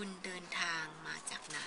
คุณเดินทางมาจากไหน